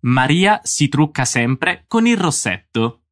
Maria si trucca sempre con il rossetto.